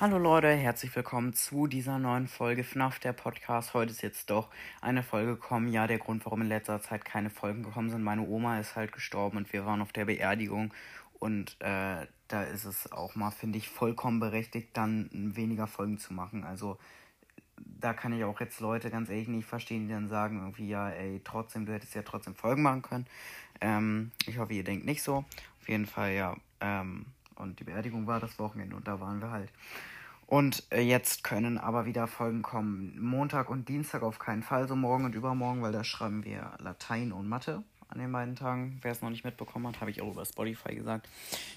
Hallo Leute, herzlich willkommen zu dieser neuen Folge FNAF der Podcast. Heute ist jetzt doch eine Folge gekommen. Ja, der Grund, warum in letzter Zeit keine Folgen gekommen sind, meine Oma ist halt gestorben und wir waren auf der Beerdigung und äh, da ist es auch mal, finde ich, vollkommen berechtigt, dann weniger Folgen zu machen. Also da kann ich auch jetzt Leute ganz ehrlich nicht verstehen, die dann sagen irgendwie, ja, ey, trotzdem, du hättest ja trotzdem Folgen machen können. Ähm, ich hoffe, ihr denkt nicht so. Auf jeden Fall, ja. Ähm, und die Beerdigung war das Wochenende und da waren wir halt. Und äh, jetzt können aber wieder Folgen kommen. Montag und Dienstag auf keinen Fall, so morgen und übermorgen, weil da schreiben wir Latein und Mathe an den beiden Tagen. Wer es noch nicht mitbekommen hat, habe ich auch über Spotify gesagt.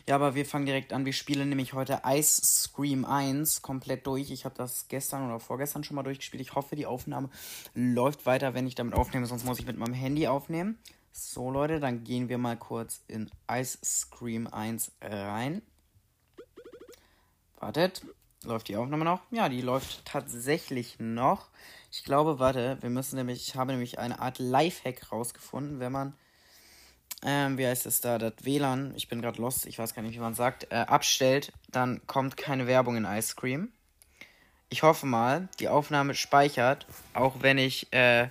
Ja, aber wir fangen direkt an. Wir spielen nämlich heute Ice Scream 1 komplett durch. Ich habe das gestern oder vorgestern schon mal durchgespielt. Ich hoffe, die Aufnahme läuft weiter, wenn ich damit aufnehme, sonst muss ich mit meinem Handy aufnehmen. So, Leute, dann gehen wir mal kurz in Ice Scream 1 rein. Wartet. Läuft die Aufnahme noch? Ja, die läuft tatsächlich noch. Ich glaube, warte, wir müssen nämlich, ich habe nämlich eine Art Lifehack rausgefunden, wenn man, ähm, wie heißt es da, das WLAN, ich bin gerade lost, ich weiß gar nicht, wie man sagt, äh, abstellt, dann kommt keine Werbung in Ice Cream. Ich hoffe mal, die Aufnahme speichert, auch wenn ich, äh,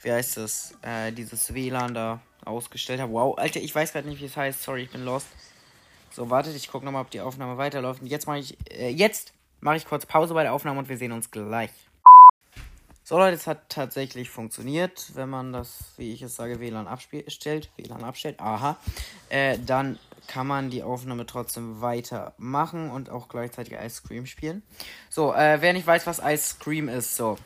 wie heißt es, äh, dieses WLAN da ausgestellt habe. Wow, Alter, ich weiß gerade nicht, wie es heißt, sorry, ich bin lost. So, wartet, ich gucke nochmal, ob die Aufnahme weiterläuft. Und jetzt mache ich, äh, jetzt mache ich kurz Pause bei der Aufnahme und wir sehen uns gleich. So Leute, es hat tatsächlich funktioniert, wenn man das, wie ich es sage, WLAN abstellt, WLAN abstellt, aha, äh, dann kann man die Aufnahme trotzdem weitermachen und auch gleichzeitig Ice Cream spielen. So, äh, wer nicht weiß, was Ice Cream ist, so,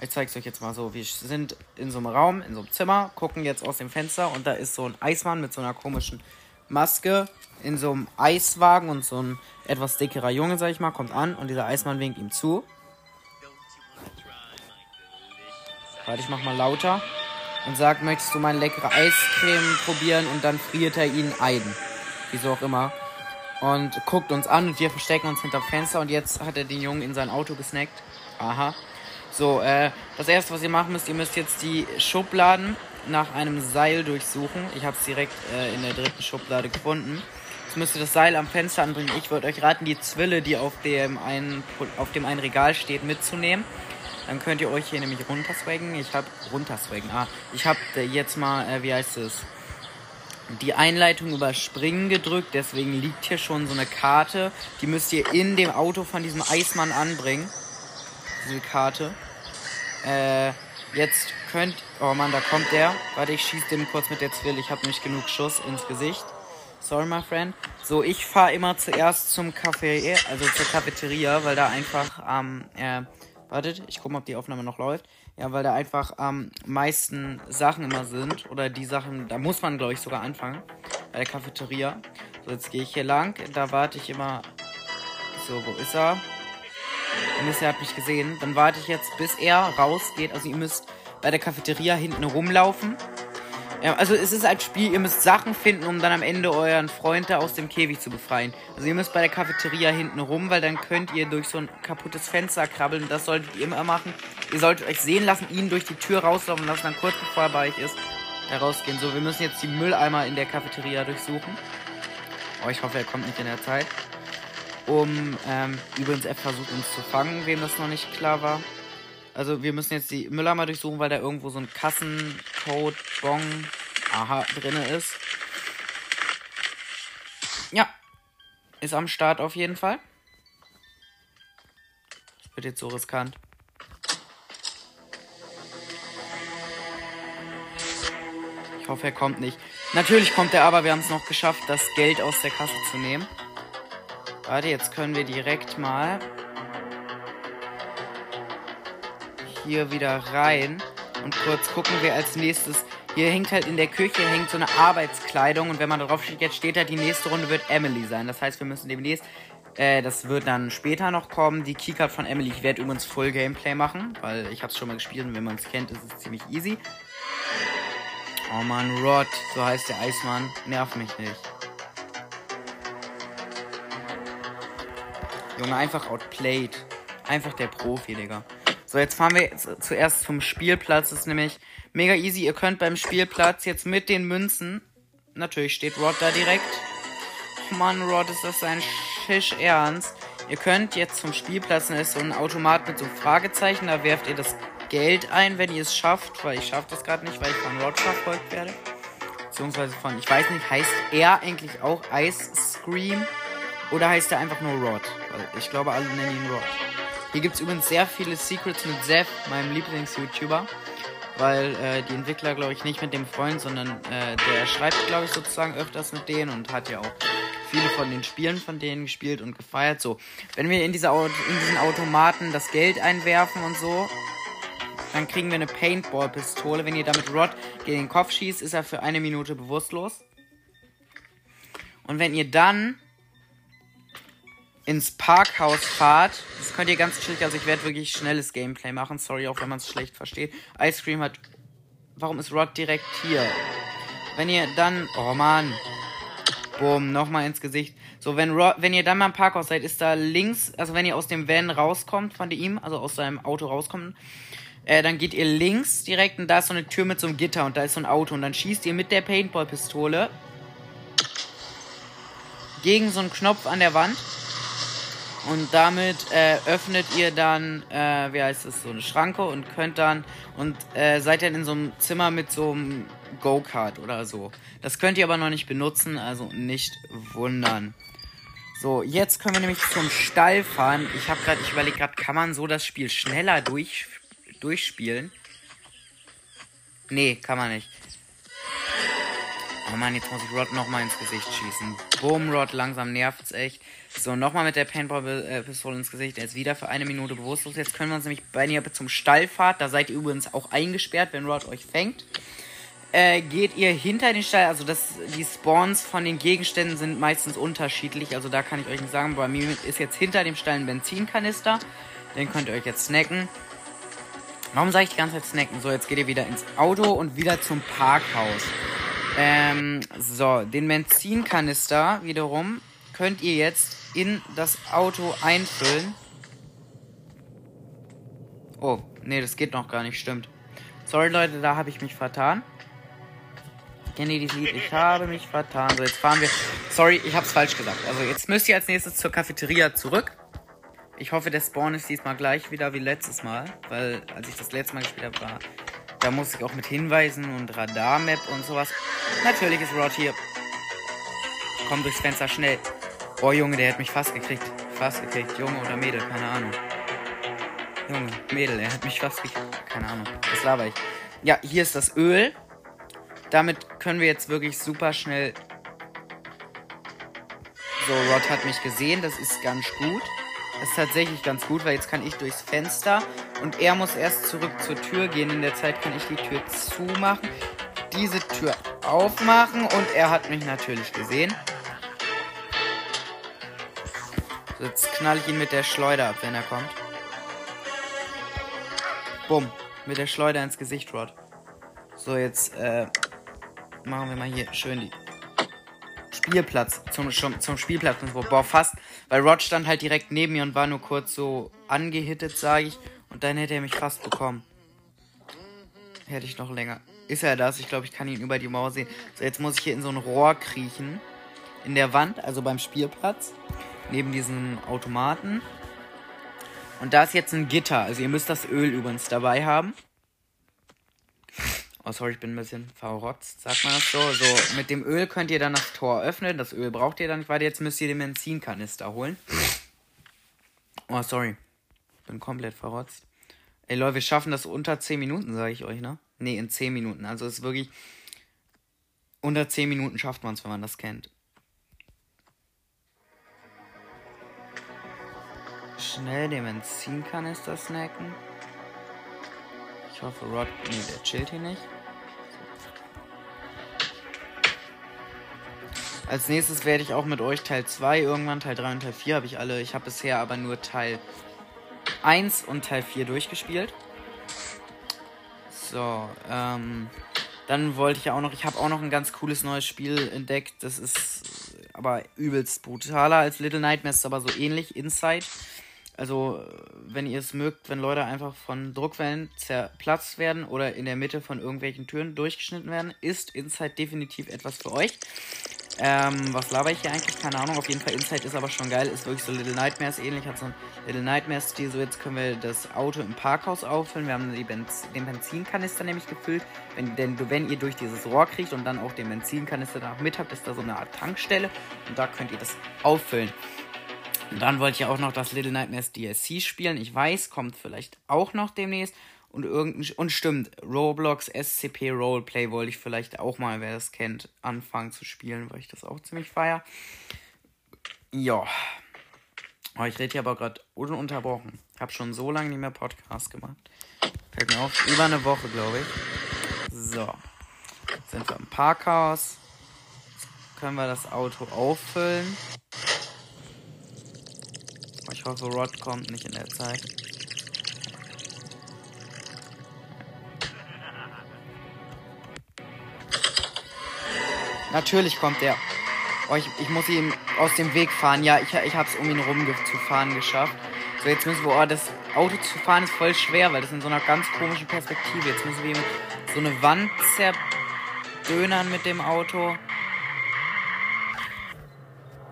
ich zeige es euch jetzt mal so. Wir sind in so einem Raum, in so einem Zimmer, gucken jetzt aus dem Fenster und da ist so ein Eismann mit so einer komischen Maske in so einem Eiswagen und so ein etwas dickerer Junge, sag ich mal, kommt an und dieser Eismann winkt ihm zu. Warte, ich mach mal lauter. Und sagt, möchtest du meine leckere Eiscreme probieren? Und dann friert er ihn ein. Wieso auch immer. Und guckt uns an und wir verstecken uns hinter Fenster. Und jetzt hat er den Jungen in sein Auto gesnackt. Aha. So, äh, das erste, was ihr machen müsst, ihr müsst jetzt die Schubladen nach einem Seil durchsuchen. Ich habe es direkt äh, in der dritten Schublade gefunden. Jetzt müsst ihr das Seil am Fenster anbringen. Ich würde euch raten, die Zwille, die auf dem einen, auf dem einen Regal steht, mitzunehmen. Dann könnt ihr euch hier nämlich runterswaggen. Ich habe runterswaggen. Ah, ich habe jetzt mal, äh, wie heißt es? Die Einleitung überspringen gedrückt. Deswegen liegt hier schon so eine Karte. Die müsst ihr in dem Auto von diesem Eismann anbringen. Diese Karte. Äh, jetzt könnt. Oh Mann, da kommt der. Warte, ich schieße dem kurz mit der Zwille. Ich habe nicht genug Schuss ins Gesicht. Sorry, my friend. So, ich fahre immer zuerst zum Café, also zur Cafeteria, weil da einfach am ähm, äh, Wartet, ich gucke mal, ob die Aufnahme noch läuft. Ja, weil da einfach am meisten Sachen immer sind. Oder die Sachen, da muss man, glaube ich, sogar anfangen. Bei der Cafeteria. So, jetzt gehe ich hier lang. Da warte ich immer. So, wo ist er? Mist, er hat mich gesehen. Dann warte ich jetzt, bis er rausgeht. Also ihr müsst bei der Cafeteria hinten rumlaufen. Ja, also es ist ein Spiel, ihr müsst Sachen finden, um dann am Ende euren Freund da aus dem Käfig zu befreien. Also ihr müsst bei der Cafeteria hinten rum, weil dann könnt ihr durch so ein kaputtes Fenster krabbeln. Das solltet ihr immer machen. Ihr solltet euch sehen lassen, ihn durch die Tür rauslaufen lassen, dann kurz bevor er bei euch ist, herausgehen. So, wir müssen jetzt die Mülleimer in der Cafeteria durchsuchen. Oh, ich hoffe, er kommt nicht in der Zeit. Um, ähm, übrigens, er versucht uns zu fangen, wem das noch nicht klar war. Also wir müssen jetzt die Müller mal durchsuchen, weil da irgendwo so ein Kassencode, Bon, aha, drin ist. Ja. Ist am Start auf jeden Fall. Das wird jetzt so riskant. Ich hoffe, er kommt nicht. Natürlich kommt er aber, wir haben es noch geschafft, das Geld aus der Kasse zu nehmen. Warte, jetzt können wir direkt mal hier wieder rein und kurz gucken, wer als nächstes. Hier hängt halt in der Küche hängt so eine Arbeitskleidung und wenn man darauf steht, jetzt steht da, die nächste Runde wird Emily sein. Das heißt, wir müssen demnächst, äh, das wird dann später noch kommen, die Keycard von Emily. Ich werde übrigens Full Gameplay machen, weil ich habe es schon mal gespielt und wenn man es kennt, ist es ziemlich easy. Oh man, Rod, so heißt der Eismann. Nerv mich nicht. Junge, einfach outplayed. Einfach der Profi, Digga. So, jetzt fahren wir zuerst zum Spielplatz. Das ist nämlich mega easy. Ihr könnt beim Spielplatz jetzt mit den Münzen. Natürlich steht Rod da direkt. Oh Mann, Rod, ist das sein Schisch Ernst? Ihr könnt jetzt zum Spielplatz, da ist so ein Automat mit so Fragezeichen, da werft ihr das Geld ein, wenn ihr es schafft, weil ich schaffe das gerade nicht, weil ich von Rod verfolgt werde. Beziehungsweise von, ich weiß nicht, heißt er eigentlich auch Ice Scream oder heißt er einfach nur Rod? Weil ich glaube, alle nennen ihn Rod. Hier gibt es übrigens sehr viele Secrets mit Zeph, meinem Lieblings-YouTuber. Weil äh, die Entwickler, glaube ich, nicht mit dem Freund, sondern äh, der schreibt, glaube ich, sozusagen öfters mit denen und hat ja auch viele von den Spielen von denen gespielt und gefeiert. So, wenn wir in, diese, in diesen Automaten das Geld einwerfen und so, dann kriegen wir eine Paintball-Pistole. Wenn ihr damit Rod gegen den Kopf schießt, ist er für eine Minute bewusstlos. Und wenn ihr dann ins Parkhaus fahrt, das könnt ihr ganz chillig, also ich werde wirklich schnelles Gameplay machen, sorry, auch wenn man es schlecht versteht. Ice Cream hat, warum ist Rod direkt hier? Wenn ihr dann, oh man, boom, nochmal ins Gesicht. So, wenn, Rod, wenn ihr dann mal im Parkhaus seid, ist da links, also wenn ihr aus dem Van rauskommt von ihm, also aus seinem Auto rauskommt, äh, dann geht ihr links direkt und da ist so eine Tür mit so einem Gitter und da ist so ein Auto und dann schießt ihr mit der Paintball-Pistole gegen so einen Knopf an der Wand und damit äh, öffnet ihr dann, äh, wie heißt es, so eine Schranke und könnt dann und äh, seid dann in so einem Zimmer mit so einem Go-Kart oder so. Das könnt ihr aber noch nicht benutzen, also nicht wundern. So, jetzt können wir nämlich zum Stall fahren. Ich habe gerade, ich überlege gerade, kann man so das Spiel schneller durch durchspielen. Nee, kann man nicht. Oh Mann, jetzt muss ich Rod nochmal ins Gesicht schießen. Boom, Rod, langsam nervt's echt. So, nochmal mit der Paintball-Pistole ins Gesicht. Er ist wieder für eine Minute bewusstlos. Jetzt können wir uns nämlich bei ihr zum Stallfahrt. Da seid ihr übrigens auch eingesperrt, wenn Rod euch fängt. Äh, geht ihr hinter den Stall, also das, die Spawns von den Gegenständen sind meistens unterschiedlich, also da kann ich euch nicht sagen, bei mir ist jetzt hinter dem Stall ein Benzinkanister, den könnt ihr euch jetzt snacken. Warum sage ich die ganze Zeit snacken? So, jetzt geht ihr wieder ins Auto und wieder zum Parkhaus. Ähm, so, den Benzinkanister wiederum könnt ihr jetzt in das Auto einfüllen. Oh, nee, das geht noch gar nicht, stimmt. Sorry, Leute, da habe ich mich vertan. Kennt ihr dieses Lied? Ich habe mich vertan. So, jetzt fahren wir. Sorry, ich habe es falsch gesagt. Also, jetzt müsst ihr als nächstes zur Cafeteria zurück. Ich hoffe, der Spawn ist diesmal gleich wieder wie letztes Mal, weil als ich das letzte Mal gespielt habe, war, da musste ich auch mit Hinweisen und Radarmap und sowas. Natürlich ist Rod hier. Komm durchs Fenster schnell. Oh Junge, der hat mich fast gekriegt. Fast gekriegt. Junge oder Mädel, keine Ahnung. Junge, Mädel, er hat mich fast gekriegt. Keine Ahnung. Was laber ich? Ja, hier ist das Öl. Damit können wir jetzt wirklich super schnell. So, Rod hat mich gesehen. Das ist ganz gut. Das ist tatsächlich ganz gut, weil jetzt kann ich durchs Fenster und er muss erst zurück zur Tür gehen. In der Zeit kann ich die Tür zumachen, diese Tür aufmachen und er hat mich natürlich gesehen. So, jetzt knall ich ihn mit der Schleuder ab, wenn er kommt. Bumm. Mit der Schleuder ins Gesicht, Rod. So, jetzt äh, machen wir mal hier schön die Spielplatz, zum, zum Spielplatz. Boah, fast. Weil Rod stand halt direkt neben mir und war nur kurz so angehittet, sage ich. Und dann hätte er mich fast bekommen. Hätte ich noch länger. Ist er das? Ich glaube, ich kann ihn über die Mauer sehen. So, jetzt muss ich hier in so ein Rohr kriechen. In der Wand, also beim Spielplatz. Neben diesem Automaten. Und da ist jetzt ein Gitter. Also ihr müsst das Öl übrigens dabei haben. Oh, sorry, ich bin ein bisschen verrotzt, sagt man das so. So, mit dem Öl könnt ihr dann das Tor öffnen. Das Öl braucht ihr dann nicht weiter. Jetzt müsst ihr den Benzinkanister holen. Oh, sorry. Bin komplett verrotzt. Ey, Leute, wir schaffen das unter 10 Minuten, sage ich euch, ne? Ne, in 10 Minuten. Also es ist wirklich. Unter 10 Minuten schafft man es, wenn man das kennt. Schnell den Benzinkanister snacken. Ich hoffe, Rod. Nee, der chillt hier nicht. Als nächstes werde ich auch mit euch Teil 2 irgendwann, Teil 3 und Teil 4 habe ich alle. Ich habe bisher aber nur Teil 1 und Teil 4 durchgespielt. So, ähm, dann wollte ich ja auch noch, ich habe auch noch ein ganz cooles neues Spiel entdeckt. Das ist aber übelst brutaler als Little Nightmares, aber so ähnlich, Inside. Also, wenn ihr es mögt, wenn Leute einfach von Druckwellen zerplatzt werden oder in der Mitte von irgendwelchen Türen durchgeschnitten werden, ist Inside definitiv etwas für euch. Ähm, was laber ich hier eigentlich? Keine Ahnung. Auf jeden Fall Inside ist aber schon geil. Ist wirklich so Little Nightmares ähnlich. Hat so ein Little Nightmares-Stil. So, jetzt können wir das Auto im Parkhaus auffüllen. Wir haben Benz den Benzinkanister nämlich gefüllt. Wenn, denn wenn ihr durch dieses Rohr kriegt und dann auch den Benzinkanister danach mit habt, ist da so eine Art Tankstelle. Und da könnt ihr das auffüllen. Und dann wollte ich auch noch das Little Nightmares DLC spielen. Ich weiß, kommt vielleicht auch noch demnächst. Und irgendein. Und stimmt, Roblox SCP Roleplay wollte ich vielleicht auch mal, wer das kennt, anfangen zu spielen, weil ich das auch ziemlich feier. Ja. Oh, ich rede hier aber gerade ununterbrochen. Ich habe schon so lange nicht mehr Podcast gemacht. Fällt mir auf. Über eine Woche, glaube ich. So. Jetzt sind wir im Parkhaus. Jetzt können wir das Auto auffüllen. Ich hoffe, Rod kommt nicht in der Zeit. Natürlich kommt er. Oh, ich, ich muss ihm aus dem Weg fahren. Ja, ich, ich hab's um ihn rum zu fahren geschafft. So, jetzt müssen wir. Oh, das Auto zu fahren ist voll schwer, weil das in so einer ganz komischen Perspektive. Jetzt müssen wir ihm so eine Wand zerdönern mit dem Auto.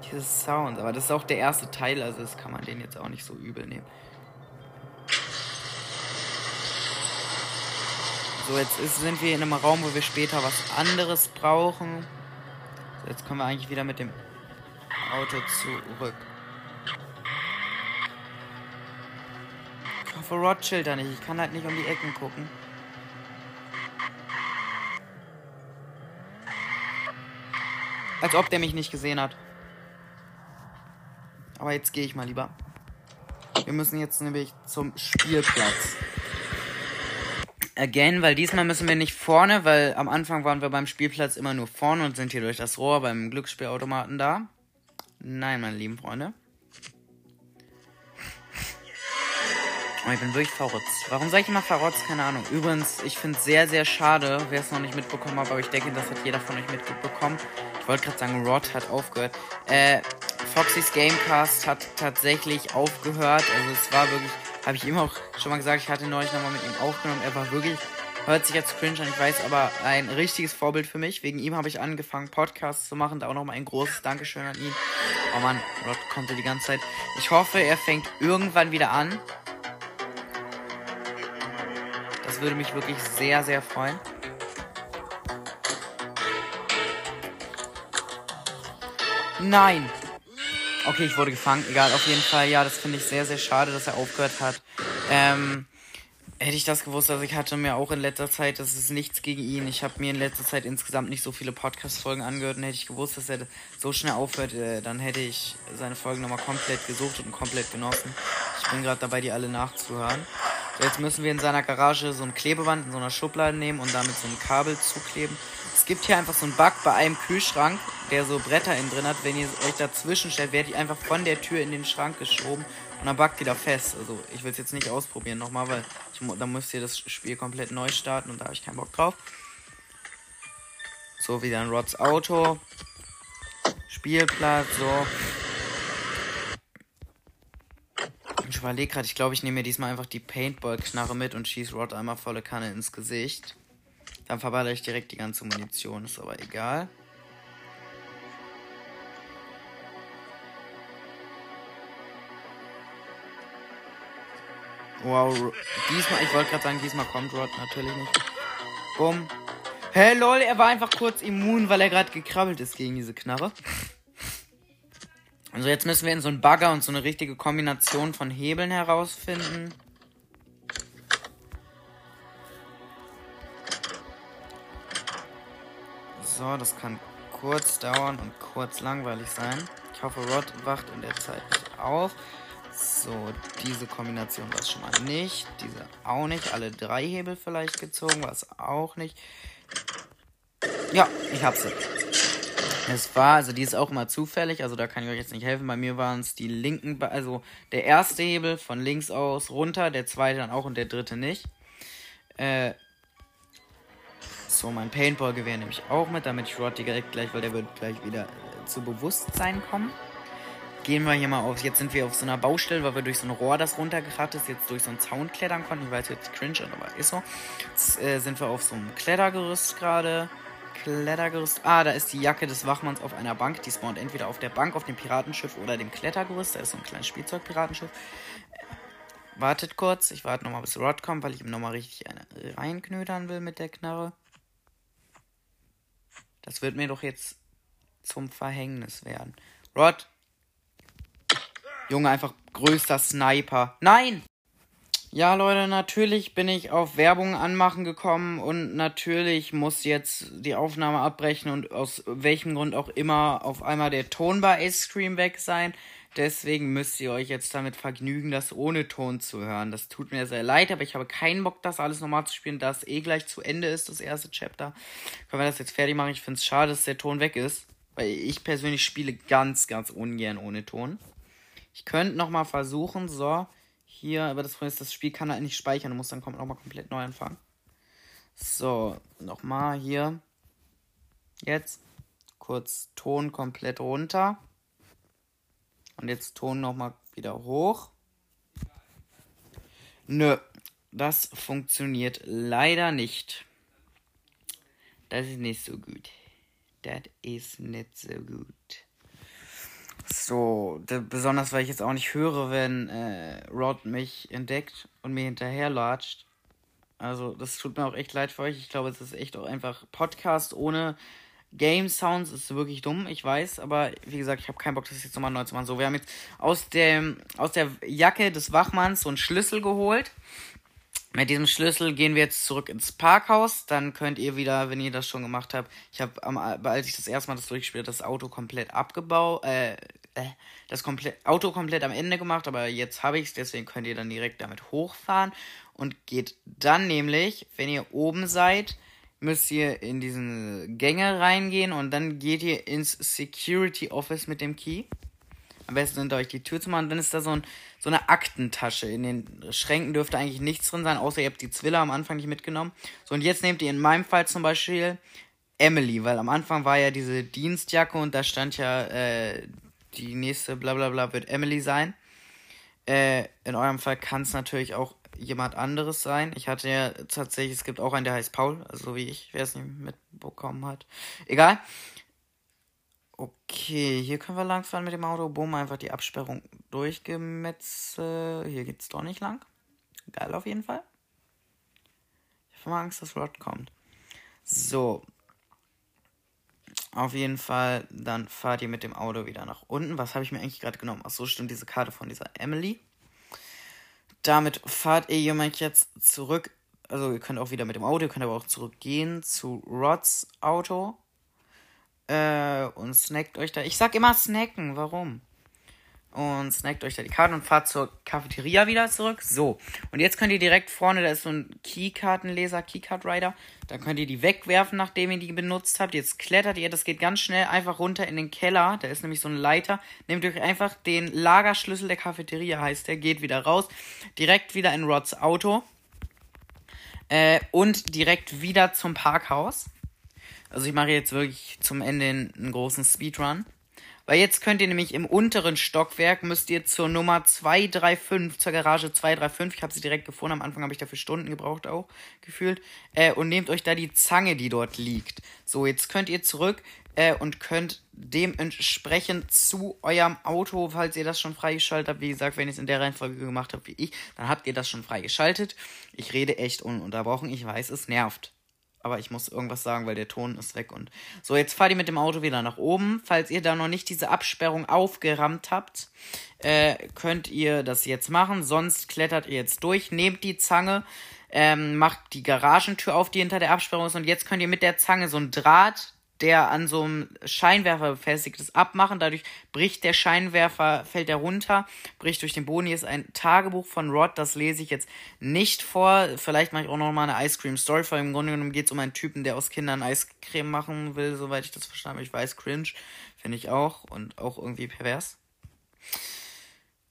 Dieses Sound. Aber das ist auch der erste Teil, also das kann man den jetzt auch nicht so übel nehmen. So, jetzt ist, sind wir in einem Raum, wo wir später was anderes brauchen. Jetzt kommen wir eigentlich wieder mit dem Auto zurück. Ich hoffe, Rothschild da nicht. Ich kann halt nicht um die Ecken gucken. Als ob der mich nicht gesehen hat. Aber jetzt gehe ich mal lieber. Wir müssen jetzt nämlich zum Spielplatz again, weil diesmal müssen wir nicht vorne, weil am Anfang waren wir beim Spielplatz immer nur vorne und sind hier durch das Rohr beim Glücksspielautomaten da. Nein, meine lieben Freunde. Oh, ich bin wirklich verrotzt. Warum sage ich immer verrotzt? Keine Ahnung. Übrigens, ich finde es sehr, sehr schade, wer es noch nicht mitbekommen hat, aber ich denke, das hat jeder von euch mitbekommen. Ich wollte gerade sagen, Rod hat aufgehört. Äh, Foxys Gamecast hat tatsächlich aufgehört. Also es war wirklich habe ich ihm auch schon mal gesagt, ich hatte neulich nochmal mit ihm aufgenommen. Er war wirklich, hört sich jetzt cringe an, ich weiß, aber ein richtiges Vorbild für mich. Wegen ihm habe ich angefangen, Podcasts zu machen. Da auch nochmal ein großes Dankeschön an ihn. Oh man, Rod konnte die ganze Zeit. Ich hoffe, er fängt irgendwann wieder an. Das würde mich wirklich sehr, sehr freuen. Nein! Okay, ich wurde gefangen. Egal, auf jeden Fall. Ja, das finde ich sehr, sehr schade, dass er aufgehört hat. Ähm, hätte ich das gewusst, also ich hatte mir auch in letzter Zeit, das ist nichts gegen ihn. Ich habe mir in letzter Zeit insgesamt nicht so viele Podcast-Folgen angehört und hätte ich gewusst, dass er so schnell aufhört, äh, dann hätte ich seine Folgen nochmal komplett gesucht und komplett genossen. Ich bin gerade dabei, die alle nachzuhören. So, jetzt müssen wir in seiner Garage so ein Klebeband in so einer Schublade nehmen und damit so ein Kabel zukleben gibt hier einfach so einen Bug bei einem Kühlschrank, der so Bretter innen drin hat. Wenn ihr euch dazwischen stellt, werdet ihr einfach von der Tür in den Schrank geschoben und dann backt ihr da fest. Also ich will es jetzt nicht ausprobieren nochmal, weil ich, dann müsst ihr das Spiel komplett neu starten und da habe ich keinen Bock drauf. So, wieder ein Rods Auto. Spielplatz, so. Ich überlege gerade, ich glaube, ich nehme mir diesmal einfach die Paintball-Knarre mit und schieße Rod einmal volle Kanne ins Gesicht. Dann verballere ich direkt die ganze Munition, ist aber egal. Wow, diesmal, ich wollte gerade sagen, diesmal kommt Rod natürlich nicht. Bumm. Hä, hey, lol, er war einfach kurz immun, weil er gerade gekrabbelt ist gegen diese Knarre. Also jetzt müssen wir in so einen Bagger und so eine richtige Kombination von Hebeln herausfinden. So, das kann kurz dauern und kurz langweilig sein. Ich hoffe, Rod wacht in der Zeit nicht auf. So, diese Kombination war es schon mal nicht. Diese auch nicht. Alle drei Hebel vielleicht gezogen, war es auch nicht. Ja, ich hab sie. Es war, also die ist auch immer zufällig, also da kann ich euch jetzt nicht helfen. Bei mir waren es die linken, also der erste Hebel von links aus runter, der zweite dann auch und der dritte nicht. Äh, so, mein Paintball-Gewehr nehme ich auch mit, damit ich Rod direkt gleich, weil der wird gleich wieder äh, zu Bewusstsein kommen. Gehen wir hier mal auf. Jetzt sind wir auf so einer Baustelle, weil wir durch so ein Rohr, das runtergekracht ist, jetzt durch so einen Zaun klettern konnten. Ich weiß jetzt cringe, aber ist so. Jetzt äh, sind wir auf so einem Klettergerüst gerade. Klettergerüst. Ah, da ist die Jacke des Wachmanns auf einer Bank. Die spawnt entweder auf der Bank, auf dem Piratenschiff oder dem Klettergerüst. Da ist so ein kleines Spielzeugpiratenschiff. Wartet kurz. Ich warte nochmal, bis Rod kommt, weil ich ihm nochmal richtig eine reinknödern will mit der Knarre. Das wird mir doch jetzt zum Verhängnis werden. Rod. Junge, einfach größter Sniper. Nein! Ja, Leute, natürlich bin ich auf Werbung anmachen gekommen und natürlich muss jetzt die Aufnahme abbrechen und aus welchem Grund auch immer auf einmal der Ton bei Ice Cream weg sein. Deswegen müsst ihr euch jetzt damit vergnügen, das ohne Ton zu hören. Das tut mir sehr leid, aber ich habe keinen Bock, das alles nochmal zu spielen, da es eh gleich zu Ende ist, das erste Chapter. Können wir das jetzt fertig machen? Ich finde es schade, dass der Ton weg ist. Weil ich persönlich spiele ganz, ganz ungern ohne Ton. Ich könnte nochmal versuchen, so, hier, aber das Problem ist, das Spiel kann halt nicht speichern. Du musst dann nochmal komplett neu anfangen. So, nochmal hier. Jetzt kurz Ton komplett runter. Und jetzt Ton nochmal wieder hoch. Nö, das funktioniert leider nicht. Das ist nicht so gut. Das ist nicht so gut. So, besonders weil ich jetzt auch nicht höre, wenn äh, Rod mich entdeckt und mir hinterherlatscht. Also, das tut mir auch echt leid für euch. Ich glaube, es ist echt auch einfach Podcast ohne Game Sounds ist wirklich dumm, ich weiß, aber wie gesagt, ich habe keinen Bock, das jetzt nochmal neu zu machen. So, wir haben jetzt aus, dem, aus der Jacke des Wachmanns so einen Schlüssel geholt. Mit diesem Schlüssel gehen wir jetzt zurück ins Parkhaus. Dann könnt ihr wieder, wenn ihr das schon gemacht habt, ich habe, als ich das erste Mal das durchgespielt das Auto komplett abgebaut, äh, äh, das komplett, Auto komplett am Ende gemacht, aber jetzt habe ich es, deswegen könnt ihr dann direkt damit hochfahren und geht dann nämlich, wenn ihr oben seid, müsst ihr in diese Gänge reingehen und dann geht ihr ins Security Office mit dem Key. Am besten sind euch die Tür zu machen. Dann ist da so, ein, so eine Aktentasche. In den Schränken dürfte eigentlich nichts drin sein, außer ihr habt die Zwille am Anfang nicht mitgenommen. So, und jetzt nehmt ihr in meinem Fall zum Beispiel Emily, weil am Anfang war ja diese Dienstjacke und da stand ja, äh, die nächste Blablabla wird Emily sein. Äh, in eurem Fall kann es natürlich auch jemand anderes sein. Ich hatte ja tatsächlich, es gibt auch einen, der heißt Paul, also wie ich, wer es nicht mitbekommen hat. Egal. Okay, hier können wir langfahren mit dem Auto. Boom, einfach die Absperrung durchgemetzelt. Hier geht's doch nicht lang. Geil auf jeden Fall. Ich habe mal Angst, dass Rod kommt. So. Auf jeden Fall, dann fahrt ihr mit dem Auto wieder nach unten. Was habe ich mir eigentlich gerade genommen? Ach so, stimmt, diese Karte von dieser Emily. Damit fahrt ihr jemand jetzt zurück. Also ihr könnt auch wieder mit dem Auto, ihr könnt aber auch zurückgehen zu Rods Auto. Äh, und snackt euch da. Ich sag immer snacken, warum? Und snackt euch da die Karten und fahrt zur Cafeteria wieder zurück. So. Und jetzt könnt ihr direkt vorne, da ist so ein Keykartenleser, Keycard Rider. Da könnt ihr die wegwerfen, nachdem ihr die benutzt habt. Jetzt klettert ihr, das geht ganz schnell, einfach runter in den Keller. Da ist nämlich so ein Leiter. Nehmt euch einfach den Lagerschlüssel der Cafeteria, heißt der. Geht wieder raus. Direkt wieder in Rods Auto. Äh, und direkt wieder zum Parkhaus. Also ich mache jetzt wirklich zum Ende einen großen Speedrun. Weil jetzt könnt ihr nämlich im unteren Stockwerk, müsst ihr zur Nummer 235, zur Garage 235, ich habe sie direkt gefunden, am Anfang habe ich dafür Stunden gebraucht auch, gefühlt, äh, und nehmt euch da die Zange, die dort liegt. So, jetzt könnt ihr zurück äh, und könnt dementsprechend zu eurem Auto, falls ihr das schon freigeschaltet habt, wie gesagt, wenn ihr es in der Reihenfolge gemacht habt wie ich, dann habt ihr das schon freigeschaltet. Ich rede echt ununterbrochen, ich weiß, es nervt aber ich muss irgendwas sagen, weil der Ton ist weg und so. Jetzt fahrt ihr mit dem Auto wieder nach oben. Falls ihr da noch nicht diese Absperrung aufgerammt habt, äh, könnt ihr das jetzt machen. Sonst klettert ihr jetzt durch, nehmt die Zange, ähm, macht die Garagentür auf, die hinter der Absperrung ist und jetzt könnt ihr mit der Zange so ein Draht der an so einem Scheinwerfer befestigt ist, abmachen. Dadurch bricht der Scheinwerfer, fällt er runter, bricht durch den Boden. Hier ist ein Tagebuch von Rod, das lese ich jetzt nicht vor. Vielleicht mache ich auch noch mal eine Ice Cream Story, weil im Grunde genommen geht es um einen Typen, der aus Kindern Eiscreme machen will, soweit ich das verstanden habe. Ich weiß, cringe, finde ich auch und auch irgendwie pervers.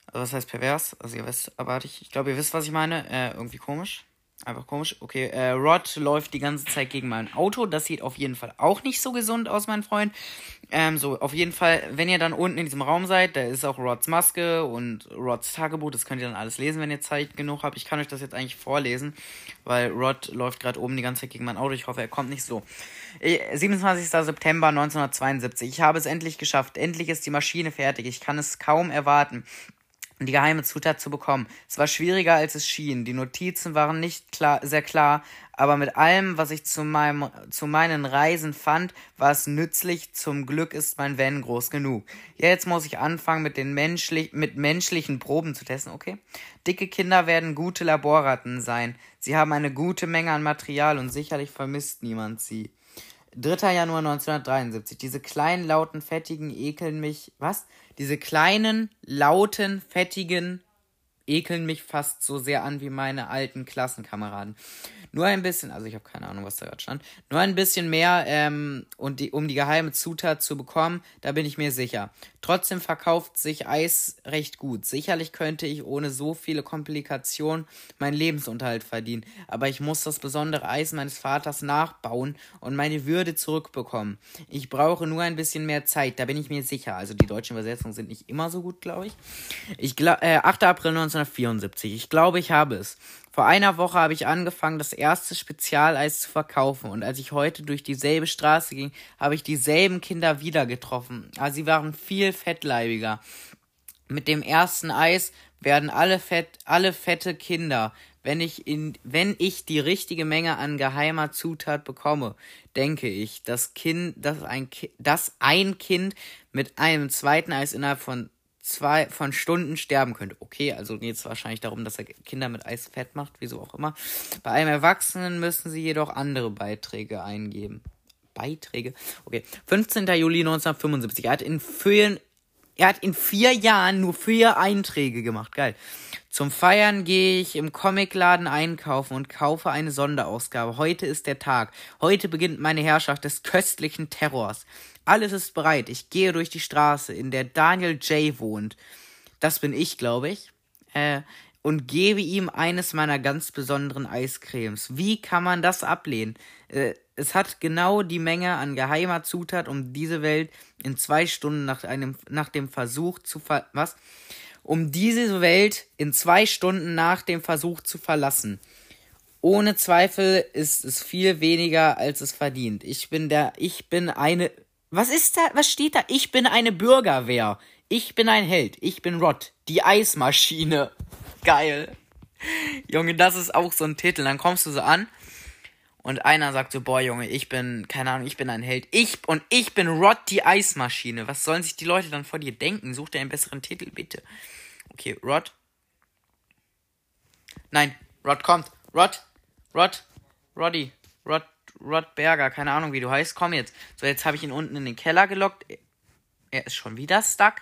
Also was heißt pervers? Also ihr wisst, aber ich, ich glaube, ihr wisst, was ich meine. Äh, irgendwie komisch. Einfach komisch. Okay, äh, Rod läuft die ganze Zeit gegen mein Auto. Das sieht auf jeden Fall auch nicht so gesund aus, mein Freund. Ähm, so, auf jeden Fall, wenn ihr dann unten in diesem Raum seid, da ist auch Rods Maske und Rods Tagebuch. Das könnt ihr dann alles lesen, wenn ihr Zeit genug habt. Ich kann euch das jetzt eigentlich vorlesen, weil Rod läuft gerade oben die ganze Zeit gegen mein Auto. Ich hoffe, er kommt nicht so. 27. Äh, September 1972. Ich habe es endlich geschafft. Endlich ist die Maschine fertig. Ich kann es kaum erwarten die geheime Zutat zu bekommen. Es war schwieriger, als es schien. Die Notizen waren nicht klar, sehr klar, aber mit allem, was ich zu, meinem, zu meinen Reisen fand, war es nützlich. Zum Glück ist mein Van groß genug. Ja, jetzt muss ich anfangen, mit den menschlich, mit menschlichen Proben zu testen, okay? Dicke Kinder werden gute Laborratten sein. Sie haben eine gute Menge an Material und sicherlich vermisst niemand sie. 3. Januar 1973. Diese kleinen, lauten, fettigen ekeln mich. Was? Diese kleinen, lauten, fettigen ekeln mich fast so sehr an wie meine alten Klassenkameraden. Nur ein bisschen, also ich habe keine Ahnung, was da gerade stand. Nur ein bisschen mehr, ähm, und die, um die geheime Zutat zu bekommen, da bin ich mir sicher. Trotzdem verkauft sich Eis recht gut. Sicherlich könnte ich ohne so viele Komplikationen meinen Lebensunterhalt verdienen, aber ich muss das besondere Eis meines Vaters nachbauen und meine Würde zurückbekommen. Ich brauche nur ein bisschen mehr Zeit, da bin ich mir sicher. Also die deutschen Übersetzungen sind nicht immer so gut, glaube ich. Ich äh, 8. April 1974. Ich glaube, ich habe es. Vor einer Woche habe ich angefangen, das erste Spezialeis zu verkaufen und als ich heute durch dieselbe Straße ging, habe ich dieselben Kinder wieder getroffen. Aber sie waren viel fettleibiger. Mit dem ersten Eis werden alle fett, alle fette Kinder. Wenn ich in, wenn ich die richtige Menge an geheimer Zutat bekomme, denke ich, dass Kind, dass ein, dass ein Kind mit einem zweiten Eis innerhalb von zwei von Stunden sterben könnte. Okay, also geht es wahrscheinlich darum, dass er Kinder mit Eis fett macht, wieso auch immer. Bei einem Erwachsenen müssen sie jedoch andere Beiträge eingeben. Beiträge? Okay. 15. Juli 1975. Er hat in vielen, er hat in vier Jahren nur vier Einträge gemacht. Geil. Zum Feiern gehe ich im Comicladen einkaufen und kaufe eine Sonderausgabe. Heute ist der Tag. Heute beginnt meine Herrschaft des köstlichen Terrors. Alles ist bereit. Ich gehe durch die Straße, in der Daniel J. wohnt. Das bin ich, glaube ich. Äh, und gebe ihm eines meiner ganz besonderen Eiscremes. Wie kann man das ablehnen? Äh, es hat genau die Menge an geheimer Zutat, um diese Welt in zwei Stunden nach einem, nach dem Versuch zu ver, was? Um diese Welt in zwei Stunden nach dem Versuch zu verlassen. Ohne Zweifel ist es viel weniger, als es verdient. Ich bin der, ich bin eine, was ist da? Was steht da? Ich bin eine Bürgerwehr. Ich bin ein Held. Ich bin Rod. Die Eismaschine. Geil. Junge, das ist auch so ein Titel. Dann kommst du so an und einer sagt so, boah, Junge, ich bin, keine Ahnung, ich bin ein Held. Ich und ich bin Rod die Eismaschine. Was sollen sich die Leute dann vor dir denken? Such dir einen besseren Titel, bitte. Okay, Rod. Nein, Rod kommt. Rod. Rod. Roddy. Rod. Rod Berger, keine Ahnung, wie du heißt, komm jetzt. So, jetzt habe ich ihn unten in den Keller gelockt. Er ist schon wieder stuck.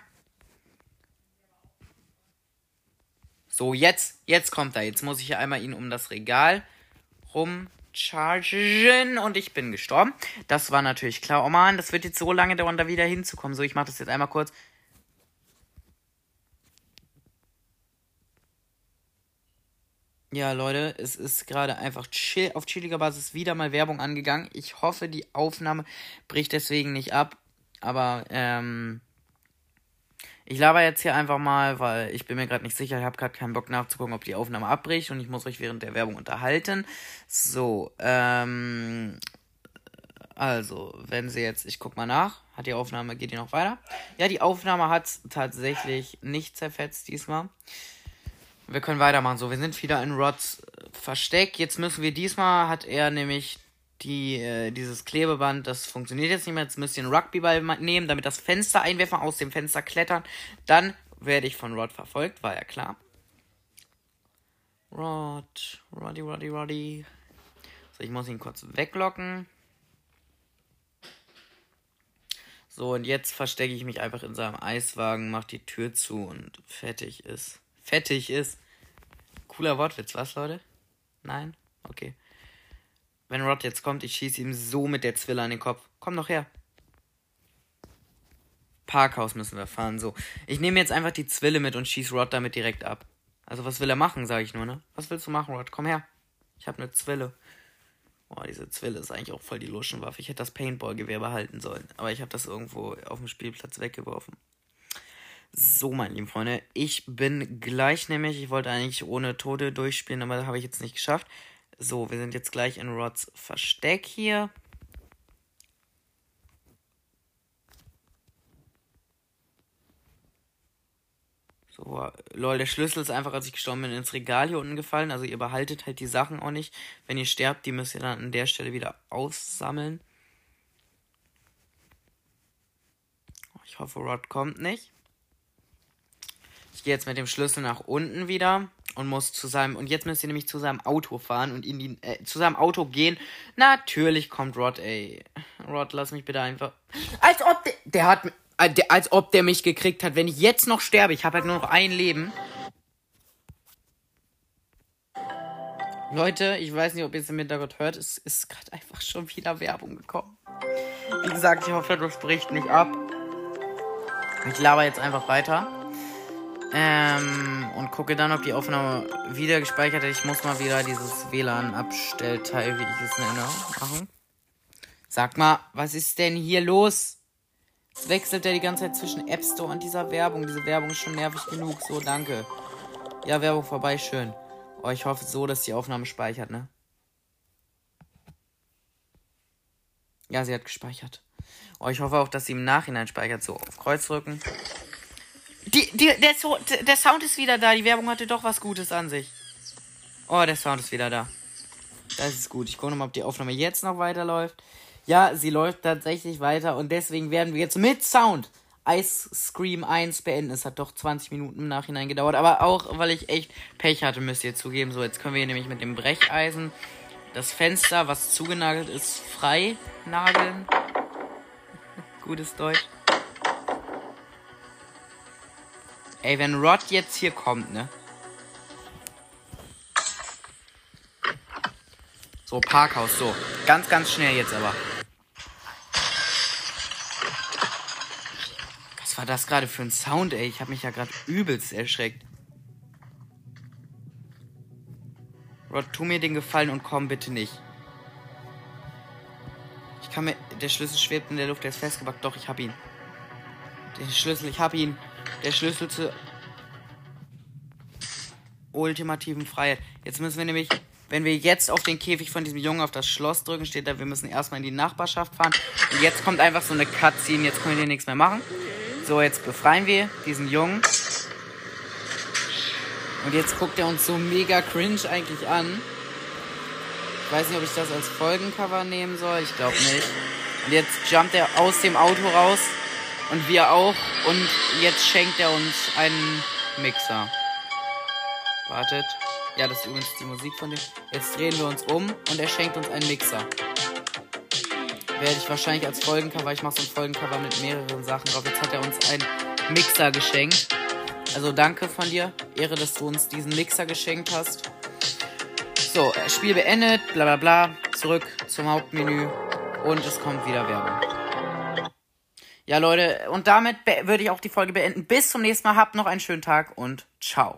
So, jetzt, jetzt kommt er. Jetzt muss ich einmal ihn um das Regal rumchargen und ich bin gestorben. Das war natürlich klar. Oh man, das wird jetzt so lange dauern, da wieder hinzukommen. So, ich mache das jetzt einmal kurz. Ja, Leute, es ist gerade einfach chill, auf chilliger Basis wieder mal Werbung angegangen. Ich hoffe, die Aufnahme bricht deswegen nicht ab. Aber, ähm, ich laber jetzt hier einfach mal, weil ich bin mir gerade nicht sicher. Ich habe gerade keinen Bock nachzugucken, ob die Aufnahme abbricht und ich muss euch während der Werbung unterhalten. So, ähm, also, wenn sie jetzt, ich guck mal nach, hat die Aufnahme, geht die noch weiter? Ja, die Aufnahme hat tatsächlich nicht zerfetzt diesmal. Wir können weitermachen. So, wir sind wieder in Rods äh, Versteck. Jetzt müssen wir diesmal, hat er nämlich die, äh, dieses Klebeband, das funktioniert jetzt nicht mehr. Jetzt müsst ihr einen Rugbyball nehmen, damit das Fenster einwerfen, aus dem Fenster klettern. Dann werde ich von Rod verfolgt, war ja klar. Rod, Roddy, Roddy, Roddy. So, ich muss ihn kurz weglocken. So, und jetzt verstecke ich mich einfach in seinem Eiswagen, mach die Tür zu und fertig ist fettig ist. Cooler Wortwitz, was, Leute? Nein? Okay. Wenn Rod jetzt kommt, ich schieße ihm so mit der Zwille an den Kopf. Komm doch her. Parkhaus müssen wir fahren. So. Ich nehme jetzt einfach die Zwille mit und schieße Rod damit direkt ab. Also, was will er machen, sage ich nur, ne? Was willst du machen, Rod? Komm her. Ich habe eine Zwille. Boah, diese Zwille ist eigentlich auch voll die Luschenwaffe. Ich hätte das Paintball-Gewehr behalten sollen. Aber ich habe das irgendwo auf dem Spielplatz weggeworfen. So, meine lieben Freunde, ich bin gleich nämlich, ich wollte eigentlich ohne Tode durchspielen, aber das habe ich jetzt nicht geschafft. So, wir sind jetzt gleich in Rods Versteck hier. So, lol, der Schlüssel ist einfach, als ich gestorben bin, ins Regal hier unten gefallen. Also ihr behaltet halt die Sachen auch nicht. Wenn ihr sterbt, die müsst ihr dann an der Stelle wieder aussammeln. Ich hoffe, Rod kommt nicht. Ich gehe jetzt mit dem Schlüssel nach unten wieder und muss zu seinem und jetzt müsst ihr nämlich zu seinem Auto fahren und in die äh, zu seinem Auto gehen. Natürlich kommt Rod, ey. Rod, lass mich bitte einfach. Als ob der, der hat äh, der, als ob der mich gekriegt hat, wenn ich jetzt noch sterbe. Ich habe halt nur noch ein Leben. Leute, ich weiß nicht, ob ihr es im Hintergrund hört. Es ist gerade einfach schon wieder Werbung gekommen. Wie gesagt, ich hoffe, das bricht nicht ab. Ich laber jetzt einfach weiter. Ähm, und gucke dann, ob die Aufnahme wieder gespeichert ist. Ich muss mal wieder dieses WLAN-Abstellteil, wie ich es nenne, machen. Sag mal, was ist denn hier los? Es wechselt ja die ganze Zeit zwischen App Store und dieser Werbung. Diese Werbung ist schon nervig genug. So, danke. Ja, Werbung vorbei, schön. Oh, ich hoffe so, dass die Aufnahme speichert, ne? Ja, sie hat gespeichert. Oh, ich hoffe auch, dass sie im Nachhinein speichert. So, auf Kreuz drücken. Die, die, der, so der Sound ist wieder da. Die Werbung hatte doch was Gutes an sich. Oh, der Sound ist wieder da. Das ist gut. Ich gucke nochmal, ob die Aufnahme jetzt noch weiterläuft. Ja, sie läuft tatsächlich weiter und deswegen werden wir jetzt mit Sound Ice Scream 1 beenden. Es hat doch 20 Minuten im Nachhinein gedauert, aber auch, weil ich echt Pech hatte, müsst ihr zugeben. So, jetzt können wir hier nämlich mit dem Brecheisen das Fenster, was zugenagelt ist, frei nageln. Gutes Deutsch. Ey, wenn Rod jetzt hier kommt, ne? So, Parkhaus, so. Ganz, ganz schnell jetzt aber. Was war das gerade für ein Sound, ey? Ich habe mich ja gerade übelst erschreckt. Rod, tu mir den Gefallen und komm bitte nicht. Ich kann mir... Der Schlüssel schwebt in der Luft, der ist festgebackt. Doch, ich hab ihn. Den Schlüssel, ich hab ihn der Schlüssel zur ultimativen Freiheit. Jetzt müssen wir nämlich, wenn wir jetzt auf den Käfig von diesem Jungen auf das Schloss drücken, steht da, wir müssen erstmal in die Nachbarschaft fahren. Und jetzt kommt einfach so eine Cutscene, jetzt können wir hier nichts mehr machen. So, jetzt befreien wir diesen Jungen. Und jetzt guckt er uns so mega cringe eigentlich an. Ich weiß nicht, ob ich das als Folgencover nehmen soll. Ich glaube nicht. Und jetzt jumpt er aus dem Auto raus. Und wir auch. Und jetzt schenkt er uns einen Mixer. Wartet. Ja, das ist übrigens die Musik von dem. Jetzt drehen wir uns um und er schenkt uns einen Mixer. Werde ich wahrscheinlich als Folgencover. Ich mache so ein Folgencover mit mehreren Sachen drauf. Jetzt hat er uns einen Mixer geschenkt. Also danke von dir. Ehre, dass du uns diesen Mixer geschenkt hast. So, Spiel beendet, bla bla bla. Zurück zum Hauptmenü. Und es kommt wieder Werbung. Ja, Leute, und damit würde ich auch die Folge beenden. Bis zum nächsten Mal. Habt noch einen schönen Tag und ciao.